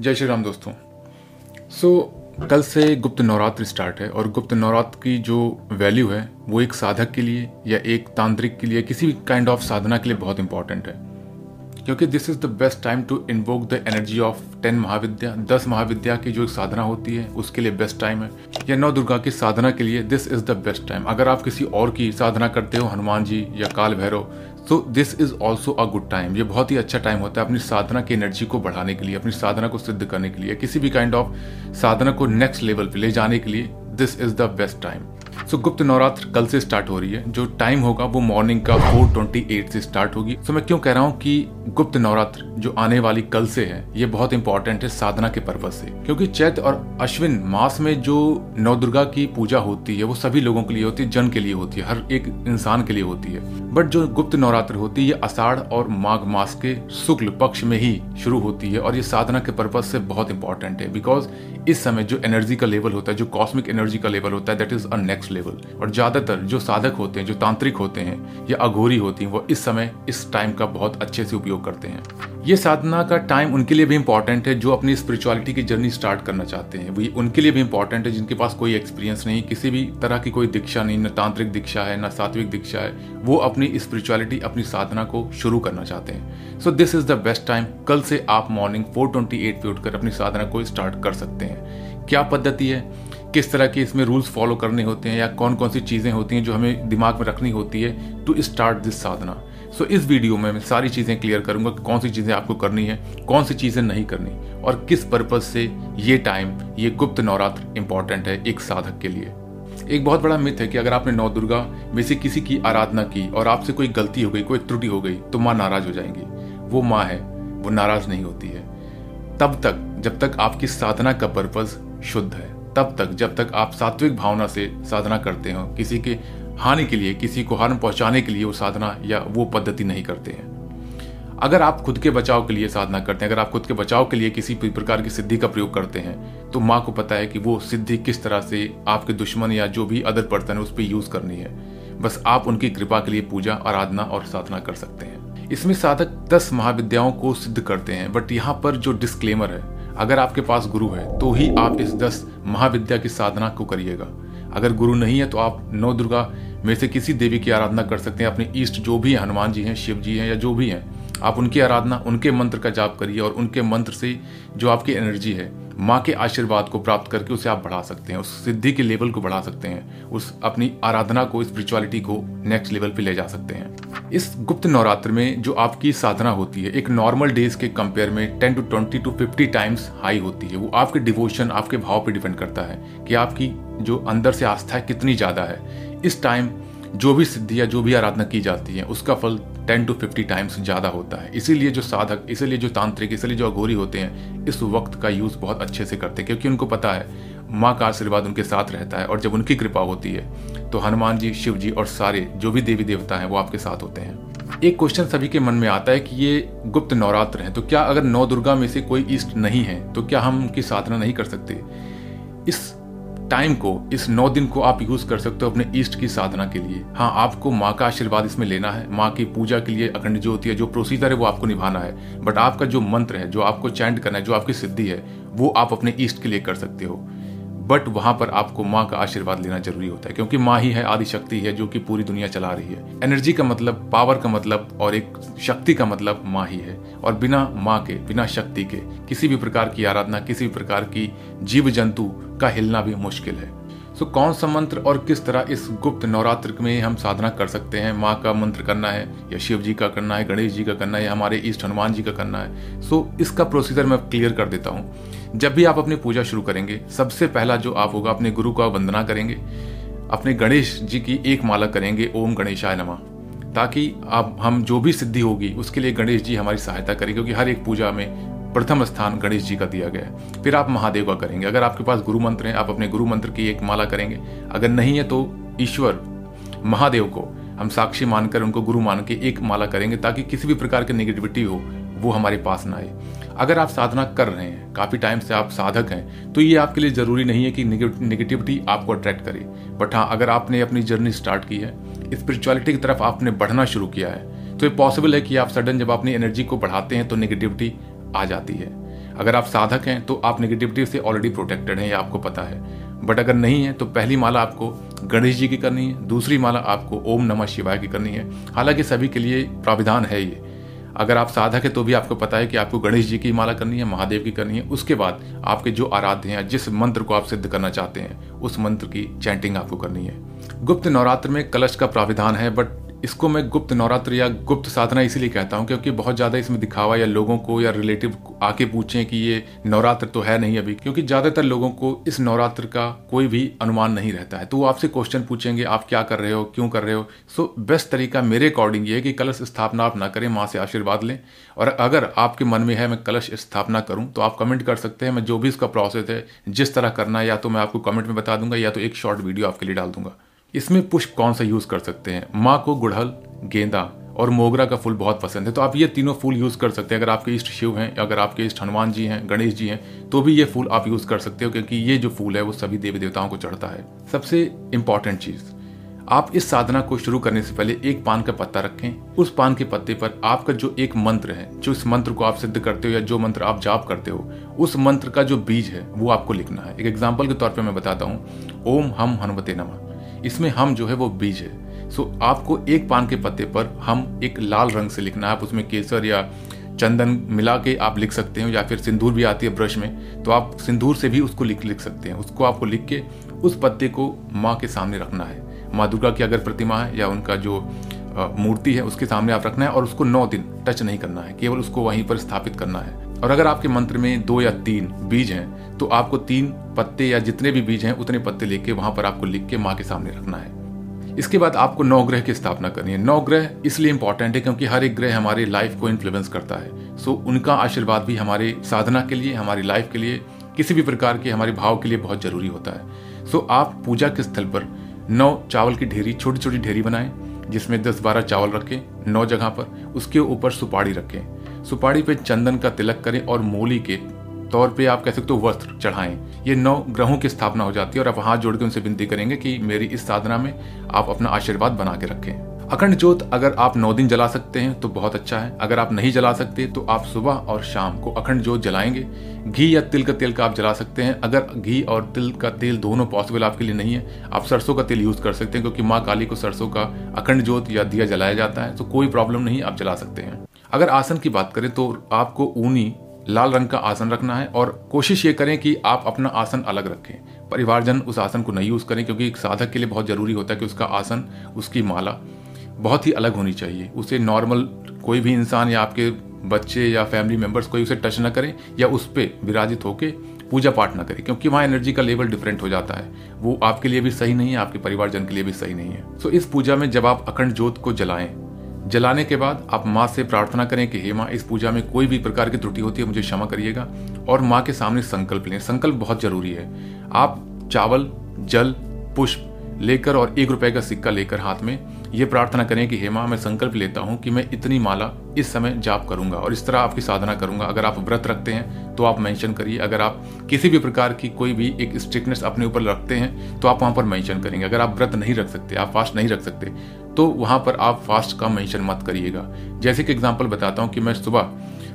जय श्री राम दोस्तों। सो so, कल से गुप्त नवरात्र स्टार्ट है और गुप्त नवरात्र की जो वैल्यू है वो एक साधक के लिए या एक तांत्रिक के लिए किसी भी काइंड ऑफ़ साधना के लिए बहुत इंपॉर्टेंट है। क्योंकि this is the best time to invoke the energy of ten Mahavidya दस महाविद्या की जो एक साधना होती है उसके लिए बेस्ट टाइम है। या नौ दुर्गा की साधना के लिए this is the best time अगर आप किसी और की साधना करते हो हनुमान जी या काल भैरव तो this is also a good time ये बहुत ही अच्छा टाइम होता है अपनी साधना की एनर्जी को बढ़ाने के लिए, अपनी साधना को सिद्ध करने के लिए, किसी भी काइंड ऑफ़ साधना को नेक्स्ट लेवल पे ले जाने के लिए this is the best time so so, Gupt Navratra कल से स्टार्ट हो रही है। जो टाइम होगा वो मॉर्निंग का 4:28 से स्टार्ट होगी। सो so, मैं क्यों कह रहा हूँ कि गुप्त नवरात्र जो आने वाली कल से है ये बहुत इंपॉर्टेंट है साधना के पर्पज से। क्योंकि चैत और अश्विन मास में जो नव दुर्गा की पूजा होती है वो सभी लोगों के लिए होती है जन के लिए होती है हर एक इंसान के लिए होती है। बट जो गुप्त नवरात्र होती है आषाढ़ और माघ मास के शुक्ल पक्ष में ही शुरू होती है और ये साधना के पर्पज से बहुत इंपॉर्टेंट है। बिकॉज़ इस समय जो एनर्जी का लेवल होता है जो कॉस्मिक एनर्जी का लेवल होता है that is a next level और ज़्यादातर जो साधक होते हैं, जो तांत्रिक होते हैं, या अघोरी होती हैं, वो इस समय, इस टाइम का बहुत अच्छे से उपयोग करते हैं। ये साधना का टाइम उनके लिए भी इंपॉर्टेंट है, जो अपनी स्पिरिचुअलिटी की जर्नी स्टार्ट करना चाहते हैं। वो उनके लिए भी इंपॉर्टेंट है, जिनके पास कोई एक्सपीरियंस नहीं, किसी भी तरह की कोई दीक्षा नहीं, न तांत्रिक दीक्षा है, न सात्विक दीक्षा है। वो अपनी स्पिरिचुअलिटी अपनी साधना को शुरू करना चाहते हैं। So this is the best time कल से आप मॉर्निंग फोर ट्वेंटी एट पे उठकर अपनी साधना को स्टार्ट कर सकते हैं। क्या पद्धति है? किस तरह के इसमें रूल्स फॉलो करने होते हैं या कौन कौन सी चीज़ें होती हैं जो हमें दिमाग में रखनी होती है to start this sadhana so इस वीडियो में मैं सारी चीज़ें क्लियर करूँगा कि कौन सी चीज़ें आपको करनी है, कौन सी चीज़ें नहीं करनी और किस पर्पज से ये टाइम ये गुप्त नवरात्र इंपॉर्टेंट है एक साधक के लिए. एक बहुत बड़ा मिथ है कि अगर आपने नौ दुर्गा में से किसी की आराधना की और आपसे कोई गलती हो गई, कोई त्रुटि हो गई तो माँ नाराज़ हो जाएँगी. वो माँ है, वो नाराज़ नहीं होती है. तब तक, जब तक आपकी साधना का पर्पज शुद्ध है. तब तक जब तक आप सात्विक भावना से साधना करते हो, किसी के हानि के लिए, किसी को हार्म पहुँचाने के लिए वो साधना या वो पद्धति नहीं करते हैं। अगर आप खुद के बचाव के लिए साधना करते हैं, अगर आप खुद के बचाव के लिए किसी प्रकार की सिद्धि का प्रयोग करते हैं तो माँ को पता है कि वो सिद्धि किस तरह से आपके दुश्मन या जो भी अदर पर्सन है, उस पर यूज़ करनी है। बस आप उनकी कृपा के लिए पूजा, आराधना और साधना कर सकते हैं। इसमें साधक दस महाविद्याओं को सिद्ध करते हैं, बट यहाँ पर जो डिस्क्लेमर है अगर आपके पास गुरु है तो ही आप इस दस महाविद्या की साधना को करिएगा। अगर गुरु नहीं है तो आप नौ दुर्गा में से किसी देवी की आराधना कर सकते हैं। अपने ईस्ट जो भी हनुमान जी हैं, शिव जी हैं या जो भी हैं आप उनकी आराधना, उनके मंत्र का जाप करिए और उनके मंत्र से जो आपकी एनर्जी है, माँ के आशीर्वाद को प्राप्त करके उसे आप बढ़ा सकते हैं, उस सिद्धि के लेवल को बढ़ा सकते हैं, उस अपनी आराधना को स्पिरिचुअलिटी को नेक्स्ट लेवल पे ले जा सकते हैं। इस गुप्त नवरात्र में जो आपकी साधना होती है, एक नॉर्मल डेज़ के कंपेयर में ten to twenty to fifty times high होती है। वो आपके डिवोशन आपके भाव पर डिपेंड करता है कि आपकी जो अंदर से आस्था है कितनी ज़्यादा है। इस टाइम जो भी सिद्धि या जो भी आराधना की जाती है, उसका फल टेन टू फिफ्टी टाइम्स ज़्यादा होता है। इसीलिए जो साधक, इसीलिए जो तांत्रिक, इसलिए जो अघोरी होते हैं, इस वक्त का यूज़ बहुत अच्छे से करते हैं, क्योंकि उनको पता है, माँ का आशीर्वाद उनके साथ रहता है और जब उनकी कृपा होती है तो हनुमान जी, शिव जी और सारे जो भी देवी देवता हैं, वो आपके साथ होते हैं। एक क्वेश्चन सभी के मन में आता है कि ये गुप्त नवरात्र है तो क्या अगर नौ दुर्गा में से कोई ईष्ट नहीं है तो क्या हम उनकी साधना नहीं कर सकते? इस टाइम को, इस नौ दिन को आप यूज़ कर सकते हो अपने ईस्ट की साधना के लिए। हाँ आपको माँ का आशीर्वाद इसमें लेना है। माँ की पूजा के लिए अखंड जो होती है, जो प्रोसीजर है, वो आपको निभाना है। बट आपका जो मंत्र है, जो आपको चैंट करना है, जो आपकी सिद्धि है, वो आप अपने ईस्ट के लिए कर सकते हो। बट वहाँ पर आपको माँ का आशीर्वाद लेना ज़रूरी होता है क्योंकि माँ ही है आदि शक्ति है जो कि पूरी दुनिया चला रही है। एनर्जी का मतलब पावर का मतलब और एक शक्ति का मतलब माँ ही है। और बिना माँ के बिना शक्ति के किसी भी प्रकार की आराधना किसी भी प्रकार की जीव जंतु का हिलना भी मुश्किल है। So, कौन सा मंत्र और किस तरह इस गुप्त नवरात्र में हम साधना कर सकते हैं? माँ का मंत्र करना है या शिव जी का करना है गणेश जी का करना है या हमारे ईस्ट हनुमान जी का करना है। सो इसका प्रोसीजर मैं क्लियर कर देता हूँ। जब भी आप अपनी पूजा शुरू करेंगे, सबसे पहला जो आप होगा, अपने गुरु का वंदना करेंगे, अपने गणेश जी की एक माला करेंगे, ओम गणेशाय नमा, ताकि आप, हम जो भी सिद्धि होगी, उसके लिए गणेश जी हमारी सहायता करेंगे क्योंकि हर एक पूजा में प्रथम स्थान गणेश जी का दिया गया है। फिर आप महादेव का करेंगे। अगर आपके पास गुरु मंत्र है, आप अपने गुरु मंत्र की एक माला करेंगे। अगर नहीं है तो ईश्वर महादेव को, हम साक्षी मानकर उनको गुरु मान के एक माला करेंगे, ताकि किसी भी प्रकार की नेगेटिविटी हो वो हमारे पास ना आए। अगर आप साधना कर रहे हैं, काफ़ी टाइम से आप साधक हैं तो ये आपके लिए ज़रूरी नहीं है कि नेगेटिविटी आपको अट्रैक्ट करे। बट हाँ अगर आपने अपनी जर्नी स्टार्ट की है स्पिरिचुअलिटी की तरफ़ आपने बढ़ना शुरू किया है तो ये पॉसिबल है कि आप सडन जब अपनी एनर्जी को बढ़ाते हैं तो नेगेटिविटी आ जाती है। अगर आप साधक हैं तो आप नेगेटिविटी से ऑलरेडी प्रोटेक्टेड हैं, ये आपको पता है। बट अगर नहीं है तो पहली माला आपको गणेश जी की करनी है, दूसरी माला आपको ओम नमः शिवाय की करनी है। हालाँकि सभी के लिए प्राविधान है ये। अगर आप साधक है तो भी आपको पता है कि आपको गणेश जी की माला करनी है, महादेव की करनी है। उसके बाद आपके जो आराध्य हैं, जिस मंत्र को आप सिद्ध करना चाहते हैं, उस मंत्र की चैंटिंग आपको करनी है। गुप्त नवरात्र में कलश का प्राविधान है बट इसको मैं गुप्त नवरात्र या गुप्त साधना इसीलिए कहता हूँ क्योंकि बहुत ज़्यादा इसमें दिखावा या लोगों को या रिलेटिव आके पूछें कि ये नवरात्र तो है नहीं अभी, क्योंकि ज़्यादातर लोगों को इस नवरात्र का कोई भी अनुमान नहीं रहता है। तो वो आपसे क्वेश्चन पूछेंगे, आप क्या कर रहे हो, क्यों कर रहे हो? सो बेस्ट तरीका मेरे अकॉर्डिंग ये है कि कलश स्थापना आप ना करें, माँ से आशीर्वाद लें। और अगर आपके मन में है मैं कलश स्थापना करूँ तो आप कमेंट कर सकते हैं, मैं जो भी इसका प्रोसेस है, जिस तरह करना है, या तो मैं आपको कमेंट में बता दूँगा, या तो एक शॉर्ट वीडियो आपके लिए डाल दूँगा। इसमें पुष्प कौन सा यूज़ कर सकते हैं? माँ को गुड़हल, गेंदा और मोगरा का फूल बहुत पसंद है। तो आप ये तीनों फूल यूज़ कर सकते हैं। अगर आपके इष्ट शिव हैं, अगर आपके इष्ट हनुमान जी हैं, गणेश जी हैं तो भी ये फूल आप यूज़ कर सकते हो, क्योंकि ये जो फूल है वो सभी देवी देवताओं को चढ़ता है। सबसे इंपॉर्टेंट चीज़, आप इस साधना को शुरू करने से पहले एक पान का पत्ता रखें। उस पान के पत्ते पर आपका जो एक मंत्र है, जो इस मंत्र को आप सिद्ध करते हो या जो मंत्र आप जाप करते हो, उस मंत्र का जो बीज है, वो आपको लिखना है। एक एग्ज़ाम्पल के तौर पर मैं बताता हूँ। ओम हम हनुमते नमा। इसमें हम जो है वो बीज है। सो आपको एक पान के पत्ते पर हम एक लाल रंग से लिखना है। आप उसमें केसर या चंदन मिला के आप लिख सकते हो या फिर सिंदूर भी आती है ब्रश में। तो आप सिंदूर से भी उसको लिख लिख सकते हैं। उसको आपको लिख के उस पत्ते को माँ के सामने रखना है। माँ दुर्गा की अगर प्रतिमा है या उनका जो मूर्ति है, उसके सामने आप रखना है और उसको नौ दिन टच नहीं करना है। केवल उसको वहीं पर स्थापित करना है। और अगर आपके मंत्र में दो या तीन बीज हैं तो आपको तीन पत्ते या जितने भी बीज हैं, उतने पत्ते लेके वहाँ पर आपको लिख के माँ के सामने रखना है। इसके बाद आपको नौ ग्रह की स्थापना करनी है। नौ ग्रह इसलिए इंपॉर्टेंट है क्योंकि हर एक ग्रह हमारी लाइफ को इन्फ्लुएंस करता है। सो उनका आशीर्वाद भी हमारे साधना के लिए, हमारी लाइफ के लिए, किसी भी प्रकार के हमारे भाव के लिए बहुत ज़रूरी होता है। सो आप पूजा के स्थल पर नौ चावल की ढेरी छोटी छोटी ढेरी बनाएँ, जिसमें दस बारह चावल रखें, नौ जगह पर, उसके ऊपर सुपाड़ी रखें। सुपाड़ी पे चंदन का तिलक करें और मूली के तौर पे आप कह सकते हो वस्त्र चढ़ाएँ। ये नौ ग्रहों की स्थापना हो जाती है और आप हाथ जोड़ के उनसे विनती करेंगे कि मेरी इस साधना में आप अपना आशीर्वाद बना के रखें। अखंड ज्योत अगर आप नौ दिन जला सकते हैं तो बहुत अच्छा है। अगर आप नहीं जला सकते तो आप सुबह और शाम को अखंड ज्योत जलाएँगे। घी या तिल का तेल का आप जला सकते हैं। अगर घी और तिल का तेल दोनों पॉसिबल आपके लिए नहीं है, आप सरसों का तेल यूज़ कर सकते हैं क्योंकि माँ काली को सरसों का अखंड ज्योत या दिया जलाया जाता है तो कोई प्रॉब्लम नहीं, आप जला सकते हैं। अगर आसन की बात करें तो आपको ऊनी लाल रंग का आसन रखना है और कोशिश ये करें कि आप अपना आसन अलग रखें। परिवारजन उस आसन को नहीं यूज़ करें क्योंकि एक साधक के लिए बहुत ज़रूरी होता है कि उसका आसन, उसकी माला बहुत ही अलग होनी चाहिए। उसे नॉर्मल कोई भी इंसान या आपके बच्चे या फैमिली मेंबर्स कोई उसे टच ना करें या उस पर विराजित होकर पूजा पाठ ना करें क्योंकि वहाँ एनर्जी का लेवल डिफरेंट हो जाता है। वो आपके लिए भी सही नहीं है, आपके परिवारजन के लिए भी सही नहीं है। सो इस पूजा में जब आप अखंड ज्योत को जलाएँ जलाने के बाद आप माँ से प्रार्थना करें कि, हे माँ, इस पूजा में कोई भी प्रकार की त्रुटि होती है, मुझे क्षमा करिएगा और माँ के सामने संकल्प लें। संकल्प बहुत ज़रूरी है। आप चावल, जल, पुष्प लेकर और एक रुपए का सिक्का लेकर हाथ में ये प्रार्थना करें कि हे माँ मैं संकल्प लेता हूँ कि मैं इतनी माला इस समय जाप करूँगा और इस तरह आपकी साधना करूँगा। अगर आप व्रत रखते हैं तो आप मेंशन करिए। अगर आप किसी भी प्रकार की कोई भी एक स्ट्रिक्टनेस अपने ऊपर रखते हैं तो आप वहाँ पर मेंशन करेंगे। अगर आप व्रत नहीं रख सकते, आप फास्ट नहीं रख सकते तो वहाँ पर आप फास्ट का मेंशन मत करिएगा। जैसे कि एग्ज़ाम्पल बताता हूँ कि मैं सुबह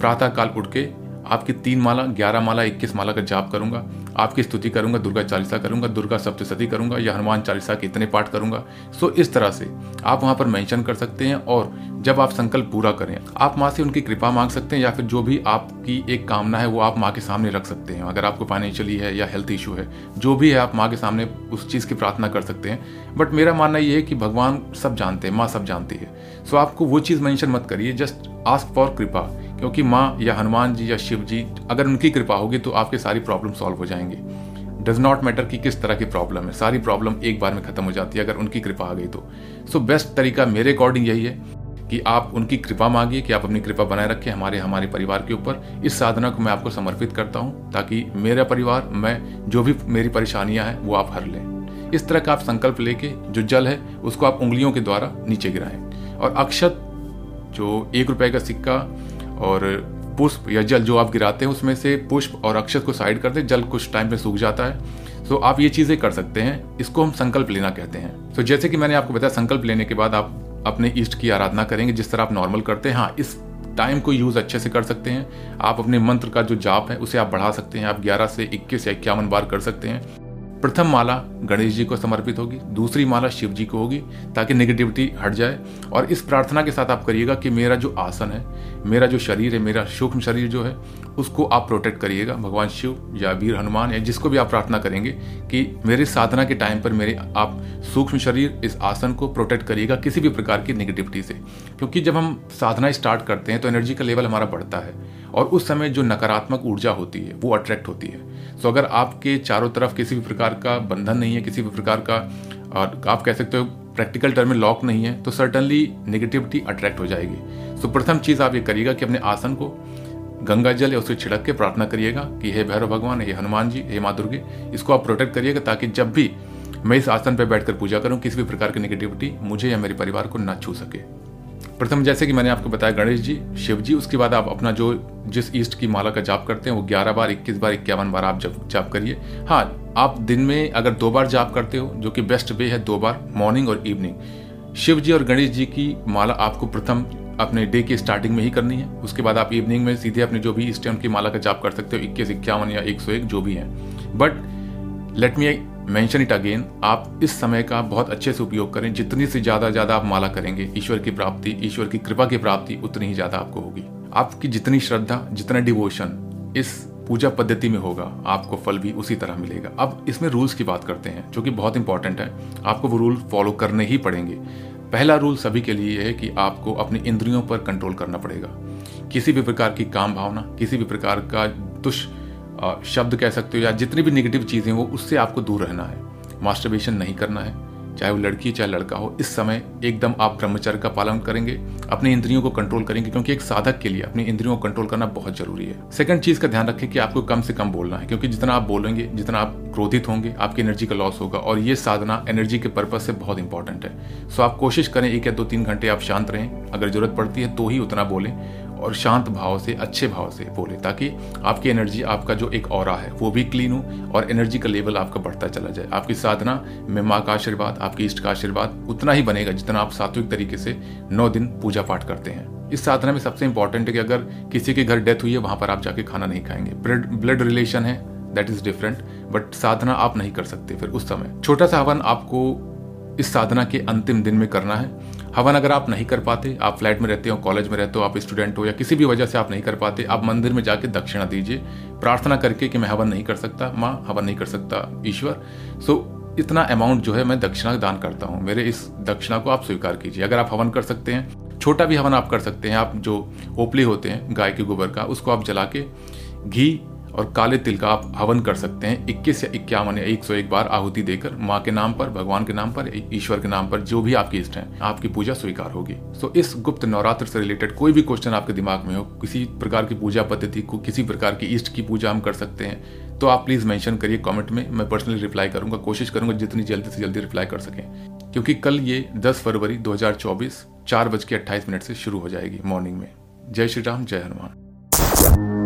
प्रातः काल उठ के आपकी तीन माला, ग्यारह माला, इक्कीस माला का जाप करूँगा। आपकी स्तुति करूँगा, दुर्गा चालीसा करूँगा, दुर्गा सप्तशती करूँगा, या हनुमान चालीसा के इतने पाठ करूँगा। सो इस तरह से आप वहाँ पर मेंशन कर सकते हैं और जब आप संकल्प पूरा करें, आप माँ से उनकी कृपा मांग सकते हैं या फिर जो भी आपकी एक कामना है वो आप माँ के सामने रख सकते हैं। अगर आपको फाइनेंशियली है या हेल्थ इशू है, जो भी है आप माँ के सामने उस चीज़ की प्रार्थना कर सकते हैं। बट मेरा मानना ये है कि भगवान सब जानते हैं, माँ सब जानती है। सो आपको वो चीज़ मेंशन मत करिए जस्ट आस्क फॉर कृपा। क्योंकि माँ या हनुमान जी या शिव जी, अगर उनकी कृपा होगी तो आपके सारी प्रॉब्लम सॉल्व हो जाएँगे। डज नॉट मैटर कि किस तरह की प्रॉब्लम है। सारी प्रॉब्लम एक बार में खत्म हो जाती है अगर उनकी कृपा आ गई तो। सो बेस्ट तरीका मेरे अकॉर्डिंग यही है कि आप उनकी कृपा मांगिए कि आप अपनी कृपा बनाए रखें हमारे हमारे परिवार के ऊपर। इस साधना को मैं आपको समर्पित करता हूँ ताकि मेरा परिवार, मैं जो भी मेरी परेशानियाँ हैं वो आप हर लें। इस तरह का आप संकल्प लेके जो जल है उसको आप उंगलियों के द्वारा नीचे गिराएँ। और अक्षत, जो एक रुपए का सिक्का और पुष्प या जल जो आप गिराते हैं, उसमें से पुष्प और अक्षत को साइड कर दे जल कुछ टाइम पे सूख जाता है। तो आप ये चीज़ें कर सकते हैं। इसको हम संकल्प लेना कहते हैं। तो जैसे कि मैंने आपको बताया, संकल्प लेने के बाद आप अपने इष्ट की आराधना करेंगे, जिस तरह आप नॉर्मल करते हैं। हाँ इस टाइम को यूज़ अच्छे से कर सकते हैं। आप अपने मंत्र का जो जाप है, उसे आप बढ़ा सकते हैं। आप 11 से 21 या इक्यावन बार कर सकते हैं। प्रथम माला गणेश जी को समर्पित होगी, दूसरी माला शिव जी को होगी, ताकि नेगेटिविटी हट जाए। और इस प्रार्थना के साथ आप करिएगा कि मेरा जो आसन है, मेरा जो शरीर है, मेरा सूक्ष्म शरीर जो है, उसको आप प्रोटेक्ट करिएगा। भगवान शिव या वीर हनुमान या जिसको भी आप प्रार्थना करेंगे कि मेरे साधना के टाइम पर मेरे आप सूक्ष्म शरीर इस आसन को प्रोटेक्ट करिएगा किसी भी प्रकार की नेगेटिविटी से। क्योंकि जब हम साधना स्टार्ट करते हैं तो एनर्जी का लेवल हमारा बढ़ता है। और उस समय जो नकारात्मक ऊर्जा होती है, वो अट्रैक्ट होती है। सो अगर आपके चारों तरफ़ किसी भी प्रकार का बंधन नहीं है किसी भी प्रकार का, और आप कह सकते हो प्रैक्टिकल टर्म में लॉक नहीं है तो सर्टनली नेगेटिविटी अट्रैक्ट हो जाएगी। सो प्रथम चीज़ आप ये करिएगा कि अपने आसन को गंगा जल या उसे छिड़क के प्रार्थना करिएगा कि हे भैरव भगवान, हे हनुमान जी, हे माँ दुर्गे, इसको आप प्रोटेक्ट करिएगा ताकि जब भी मैं इस आसन पर बैठकर पूजा करूँ, किसी भी प्रकार की नेगेटिविटी मुझे या मेरे परिवार को ना छू सके। प्रथम जैसे कि मैंने आपको बताया, गणेश जी, शिव जी, उसके बाद आप अपना जो, जिस ईस्ट की माला का जाप करते हैं, वो ग्यारह बार, इक्कीस बार, इक्यावन बार आप जाप करिए। हाँ आप दिन में अगर दो बार जाप करते हो, जो कि बेस्ट वे है दो बार मॉर्निंग और इवनिंग शिव जी और गणेश जी की माला आपको प्रथम अपने डे की स्टार्टिंग में ही करनी है। उसके बाद आप इवनिंग में सीधे अपने जो भी इस टाइम की माला का जाप कर सकते हो, इक्कीस, इक्यावन या एक सौ एक, जो भी है। But let me mention it again आप इस समय का बहुत अच्छे से उपयोग करें। जितनी से ज़्यादा ज़्यादा आप माला करेंगे, ईश्वर की प्राप्ति, ईश्वर की कृपा की प्राप्ति, उतनी ही ज़्यादा आपको होगी। आपकी जितनी श्रद्धा, जितना डिवोशन इस पूजा पद्धति में होगा, आपको फल भी उसी तरह मिलेगा। अब इसमें रूल्स की बात करते हैं, जो कि बहुत इंपॉर्टेंट है। आपको वो रूल फॉलो करने ही पड़ेंगे। पहला रूल सभी के लिए है कि आपको अपनी इंद्रियों पर कंट्रोल करना पड़ेगा। किसी भी प्रकार की काम भावना, किसी भी प्रकार का दुष् शब्द कह सकते हो या जितनी भी निगेटिव चीज़ें वो उससे आपको दूर रहना है। मास्टरबेशन नहीं करना है। चाहे वो लड़की, चाहे लड़का हो, इस समय एकदम आप ब्रह्मचर्य का पालन करेंगे, अपनी इंद्रियों को कंट्रोल करेंगे, क्योंकि एक साधक के लिए अपनी इंद्रियों को कंट्रोल करना बहुत ज़रूरी है। सेकंड चीज़ का ध्यान रखें कि आपको कम से कम बोलना है, क्योंकि जितना आप बोलेंगे, जितना आप क्रोधित होंगे, आपकी एनर्जी का लॉस होगा, और ये साधना एनर्जी के पर्पज से बहुत इंपॉर्टेंट है। सो आप कोशिश करें, एक या दो तीन घंटे आप शांत रहें। अगर ज़रूरत पड़ती है तो ही उतना बोलें। और शांत भाव से, अच्छे भाव से बोले, ताकि आपकी एनर्जी आपका जो एक और है, वो भी क्लीन हो और एनर्जी का लेवल आपका बढ़ता चला जाए। आपकी साधना में माँ का आशीर्वाद, आपकी इष्ट का आशीर्वाद उतना ही बनेगा जितना आप सात्विक तरीके से नौ दिन पूजा पाठ करते हैं। इस साधना में सबसे इंपॉर्टेंट है कि अगर किसी के घर डेथ हुई है, वहाँ पर आप जाके खाना नहीं खाएँगे। ब्लड रिलेशन है दैट इज़ डिफरेंट बट साधना आप नहीं कर सकते फिर उस समय। छोटा सा हवन आपको इस साधना के अंतिम दिन में करना है। हवन अगर आप नहीं कर पाते, आप फ्लैट में रहते हो, कॉलेज में रहते हो, आप स्टूडेंट हो या किसी भी वजह से आप नहीं कर पाते, आप मंदिर में जाके दक्षिणा दीजिए। प्रार्थना करके कि मैं हवन नहीं कर सकता, माँ हवन नहीं कर सकता, ईश्वर। सो इतना अमाउंट जो है मैं दक्षिणा दान करता हूँ। मेरे इस दक्षिणा को आप स्वीकार कीजिए। अगर आप हवन कर सकते हैं, छोटा भी हवन आप कर सकते हैं। आप जो ओपली होते हैं, गाय के गोबर का, उसको आप जला के घी और काले तिल का आप हवन कर सकते हैं। इक्कीस या इक्यावन या एक सौ एक बार आहुति देकर माँ के नाम पर, भगवान के नाम पर ईश्वर के नाम पर जो भी आपकी इष्ट है, आपकी पूजा स्वीकार होगी। सो इस गुप्त नवरात्र से रिलेटेड कोई भी क्वेश्चन आपके दिमाग में हो, किसी प्रकार की पूजा पद्धति, को किसी प्रकार की इष्ट की पूजा हम कर सकते हैं तो आप प्लीज़ मेंशन करिए कमेंट में। मैं पर्सनली रिप्लाई करूँगा, कोशिश करूँगा जितनी जल्दी से जल्दी रिप्लाई कर सकें। क्योंकि कल ये 10 फरवरी 2024 चार बज के अट्ठाईस मिनट से शुरू हो जाएगी मॉर्निंग में। जय श्री राम, जय हनुमान।